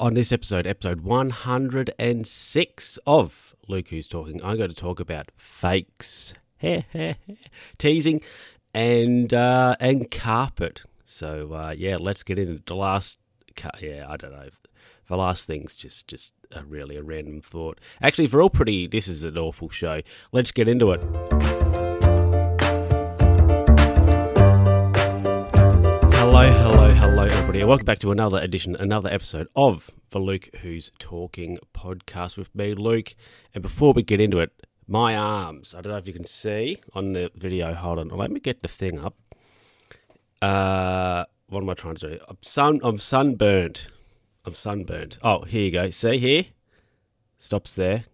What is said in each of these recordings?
On this episode, episode 106 of Luke Who's Talking, I'm going to talk about fakes, teasing, and uh, and carpet. So uh, yeah, let's get into the last. Yeah, I don't know. The last thing's just just a really a random thought. Actually, for all pretty, this is an awful show. Let's get into it. Hello, hello, hello, everybody, and welcome back to another edition, another episode of the Luke Who's Talking podcast with me, Luke. And before we get into it, my arms. I don't know if you can see on the video. Hold on, let me get the thing up. Uh, what am I trying to do? I'm sun. I'm sunburnt. I'm sunburnt. Oh, here you go. See here? Stops there.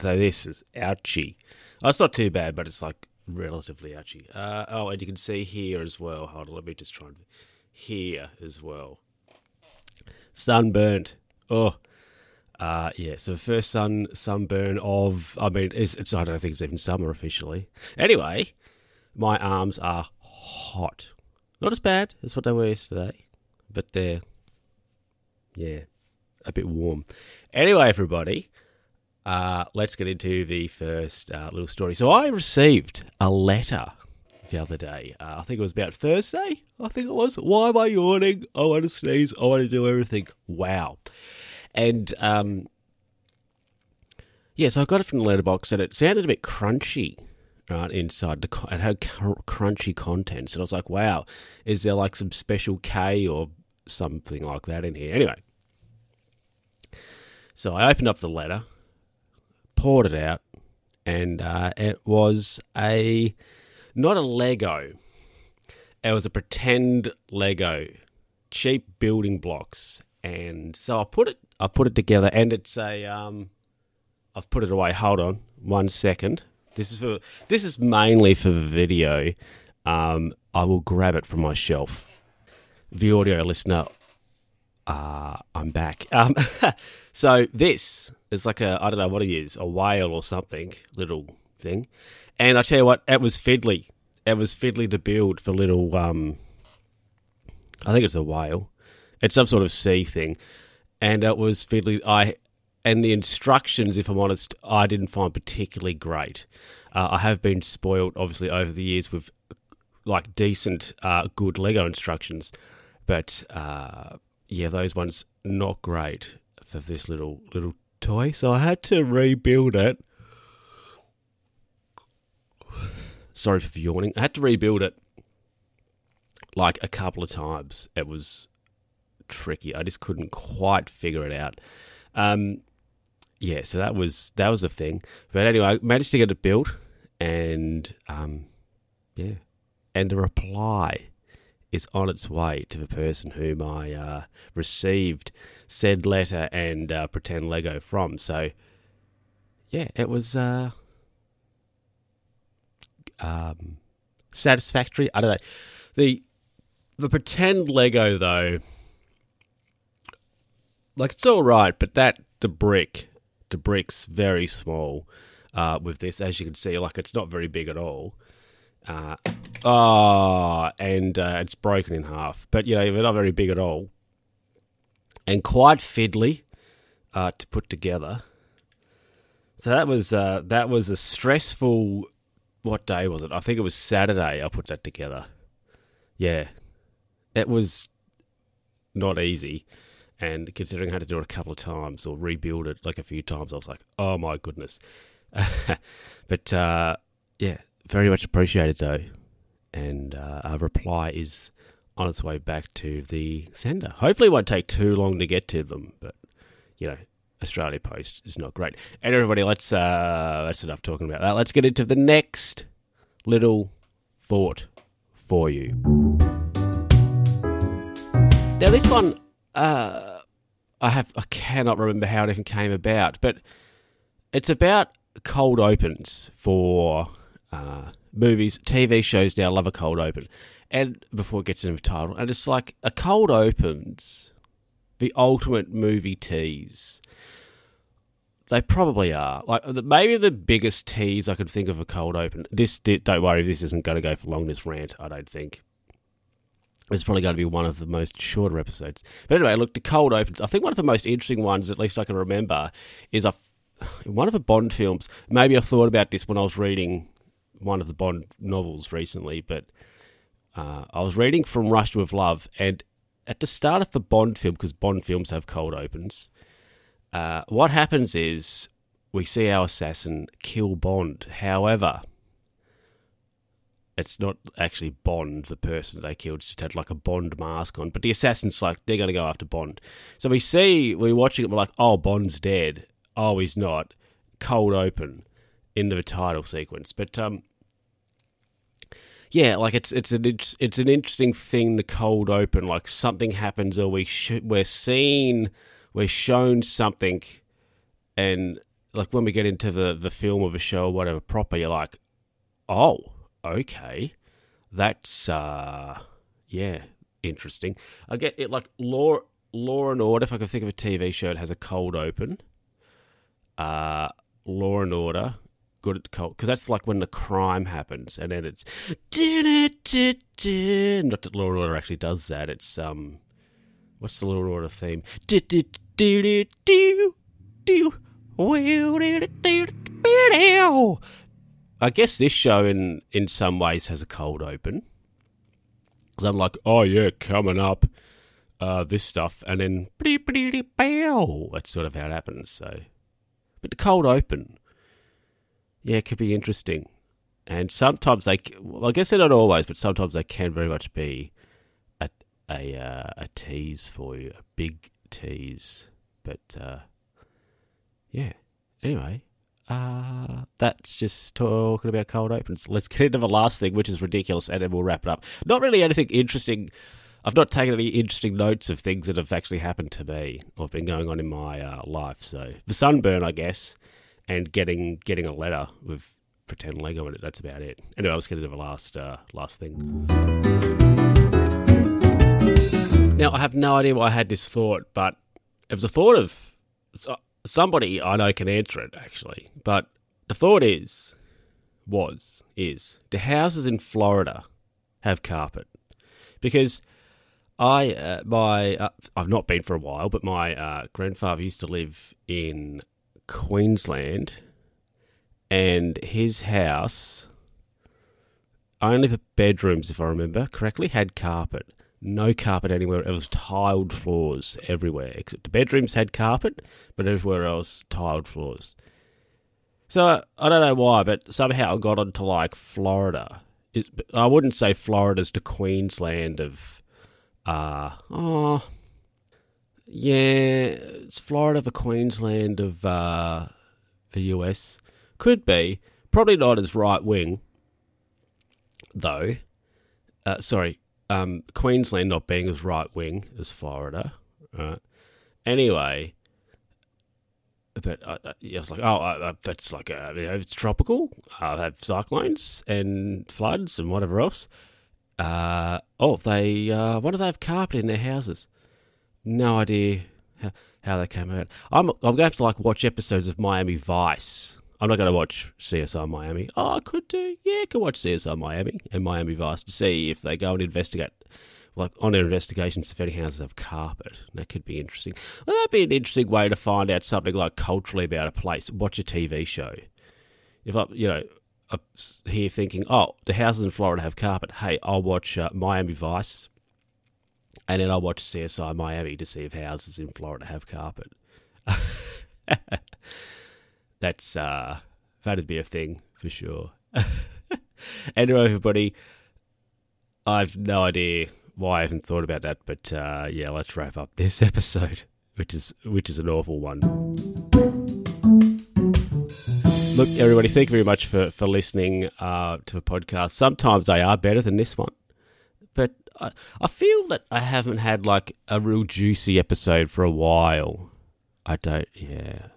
So this is ouchy. Oh, it's not too bad, but it's like relatively ouchy. Uh, oh, and you can see here as well. Hold on, let me just try and here as well. Sunburnt. Oh, uh, yeah. So first sun sunburn of. I mean, it's, it's I don't think it's even summer officially. Anyway, my arms are hot. Not as bad as what they were yesterday, but they're yeah, a bit warm. Anyway, everybody, uh, let's get into the first uh, little story. So I received a letter the other day. Uh, I think it was about Thursday. I think it was. Why am I yawning? I want to sneeze. I want to do everything. Wow. And um, yeah, so I got it from the letterbox, and it sounded a bit crunchy. Right inside the, it had crunchy contents, and I was like, "Wow, is there like some special K or something like that in here?" Anyway, so I opened up the letter, poured it out, and uh, it was a not a Lego. It was a pretend Lego, cheap building blocks, and so I put it. I put it together, and it's a. Um, I've put it away. Hold on, one second. This is for. This is mainly for the video. Um, I will grab it from my shelf. The audio listener uh, I'm back. Um, so this is like a I don't know what it is, a whale or something, little thing. And I tell you what, it was fiddly. It was fiddly to build for little. Um, I think it's a whale. It's some sort of sea thing, and it was fiddly. I and the instructions, if I'm honest, I didn't find particularly great. Uh, I have been spoiled, obviously, over the years with like decent, uh, good Lego instructions, but uh, yeah, those ones not great for this little little toy. So I had to rebuild it. Sorry for yawning. I had to rebuild it like a couple of times. It was tricky. I just couldn't quite figure it out. Um, yeah, so that was that was a thing. But anyway, I managed to get it built, and um, yeah, and the reply is on its way to the person whom I uh, received said letter and uh, pretend Lego from. So, yeah, it was uh, um, satisfactory. I don't know. The the pretend Lego though, like it's all right, but that the brick, the brick's very small. Uh, with this, as you can see, like it's not very big at all. Uh, oh, and uh, it's broken in half. But, you know, they're not very big at all. And quite fiddly uh, to put together. So that was uh, that was a stressful. What day was it? I think it was Saturday. I put that together. Yeah, it was not easy, and considering I had to do it a couple of times or rebuild it like a few times, I was like, oh my goodness. but uh, yeah, very much appreciated though. And uh, our reply is on its way back to the sender. Hopefully, it won't take too long to get to them, but you know, Australia Post is not great. And everybody, let's uh, that's enough talking about that. Let's get into the next little thought for you. Now, this one, uh, I have I cannot remember how it even came about, but it's about cold opens for uh, movies, TV shows now love a cold open. And before it gets into the title, and it's like a cold opens the ultimate movie tease. They probably are. Like maybe the biggest tease I could think of a cold open. This don't worry, this isn't going to go for long. This rant, I don't think. It's probably going to be one of the most shorter episodes. But anyway, look, the cold opens. I think one of the most interesting ones, at least I can remember, is a, one of the Bond films. Maybe I thought about this when I was reading one of the Bond novels recently, but uh, I was reading From Russia with Love, and at the start of the Bond film, because Bond films have cold opens, uh, what happens is we see our assassin kill Bond. However, it's not actually Bond, the person they killed, just had like a Bond mask on. But the assassin's like, they're going to go after Bond. So we see, we're watching it, we're like, oh, Bond's dead. Oh, he's not. Cold open End of the title sequence. But, um, yeah, like it's it's an it's an interesting thing. The cold open, like something happens, or we sh- we're seen, we're shown something, and like when we get into the the film of a show or whatever proper, you're like, oh, okay, that's uh, yeah, interesting. I get it. Like Law Law and Order. If I can think of a TV show that has a cold open, uh, Law and Order good at cold because that's like when the crime happens and then it's not that Law and Order actually does that. It's um, what's the Law and Order theme? I guess this show in in some ways has a cold open because I'm like, oh yeah, coming up, uh, this stuff, and then that's sort of how it happens. So, but the cold open yeah, it could be interesting. And sometimes they, well, I guess they're not always, but sometimes they can very much be a a uh, a tease for you, a big tease. But uh, yeah. Anyway, uh, that's just talking about cold opens. Let's get into the last thing, which is ridiculous, and then we'll wrap it up. Not really anything interesting. I've not taken any interesting notes of things that have actually happened to me or been going on in my uh, life. So the sunburn, I guess, and getting getting a letter with pretend Lego in it. That's about it. Anyway, let's get into the last uh, last thing. Now I have no idea why I had this thought, but it was a thought of somebody I know can answer it actually. But the thought is, was is the houses in Florida have carpet because I uh, my uh, I've not been for a while, but my uh, grandfather used to live in Queensland, and his house, only the bedrooms, if I remember correctly, had carpet. No carpet anywhere. It was tiled floors everywhere, except the bedrooms had carpet, but everywhere else tiled floors. So I don't know why, but somehow I got onto like Florida. I wouldn't say Florida's the Queensland of, uh, oh, yeah, it's Florida for Queensland of uh, the US. Could be. Probably not as right wing, though. Uh, sorry, um, Queensland not being as right wing as Florida. Right. Anyway, but I, I was like, oh, uh, that's like, a, you know, it's tropical. I have cyclones and floods and whatever else. Uh, oh, they, uh, why do they have carpet in their houses? No idea how, how they came out. I'm I'm to have to like watch episodes of Miami Vice. I'm not going to watch CSI Miami. Oh, I could do. Yeah, I could watch CSI Miami and Miami Vice to see if they go and investigate, like on investigations, if any houses have carpet. That could be interesting. Well, that'd be an interesting way to find out something like culturally about a place. Watch a TV show. If I, you know, I'm here thinking, oh, the houses in Florida have carpet. Hey, I'll watch uh, Miami Vice and then I watch CSI Miami to see if houses in Florida have carpet. That's uh, that'd be a thing for sure. anyway, everybody, I've no idea why I haven't thought about that, but uh, yeah, let's wrap up this episode, which is which is an awful one. Look, everybody, thank you very much for for listening uh, to the podcast. Sometimes they are better than this one, but I, I feel that I haven't had like a real juicy episode for a while. I don't, yeah.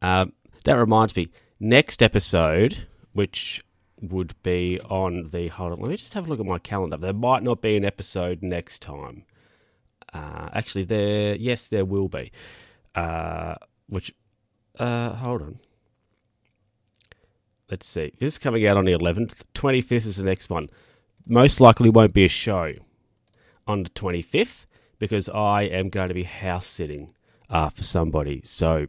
Um, that reminds me, next episode, which would be on the hold on, let me just have a look at my calendar. There might not be an episode next time. Uh, actually, there, yes, there will be. Uh, which, uh, hold on. Let's see. This is coming out on the 11th. 25th is the next one most likely won't be a show. on the 25th because I am going to be house sitting uh, for somebody. So,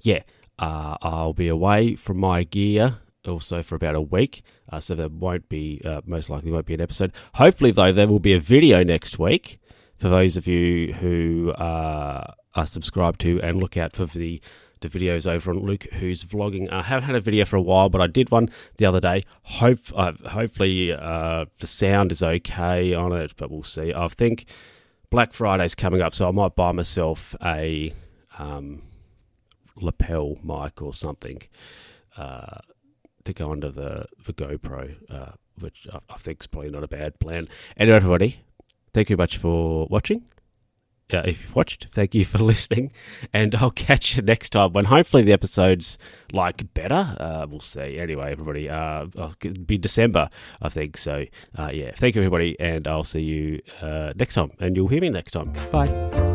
yeah, uh, I'll be away from my gear also for about a week. Uh, so there won't be, uh, most likely, won't be an episode. Hopefully, though, there will be a video next week for those of you who uh, are subscribed to and look out for the the videos over on Luke who's vlogging. I haven't had a video for a while, but I did one the other day. Hope uh, hopefully uh, the sound is okay on it, but we'll see. I think Black Friday's coming up, so I might buy myself a um, lapel mic or something uh, to go under the the GoPro, uh, which I, I think is probably not a bad plan. Anyway, everybody, thank you much for watching uh, if you've watched, thank you for listening, and I'll catch you next time when hopefully the episode's like better. Uh, we'll see. Anyway, everybody, uh, it'll be December, I think. So, uh, yeah, thank you, everybody, and I'll see you uh, next time, and you'll hear me next time. Bye.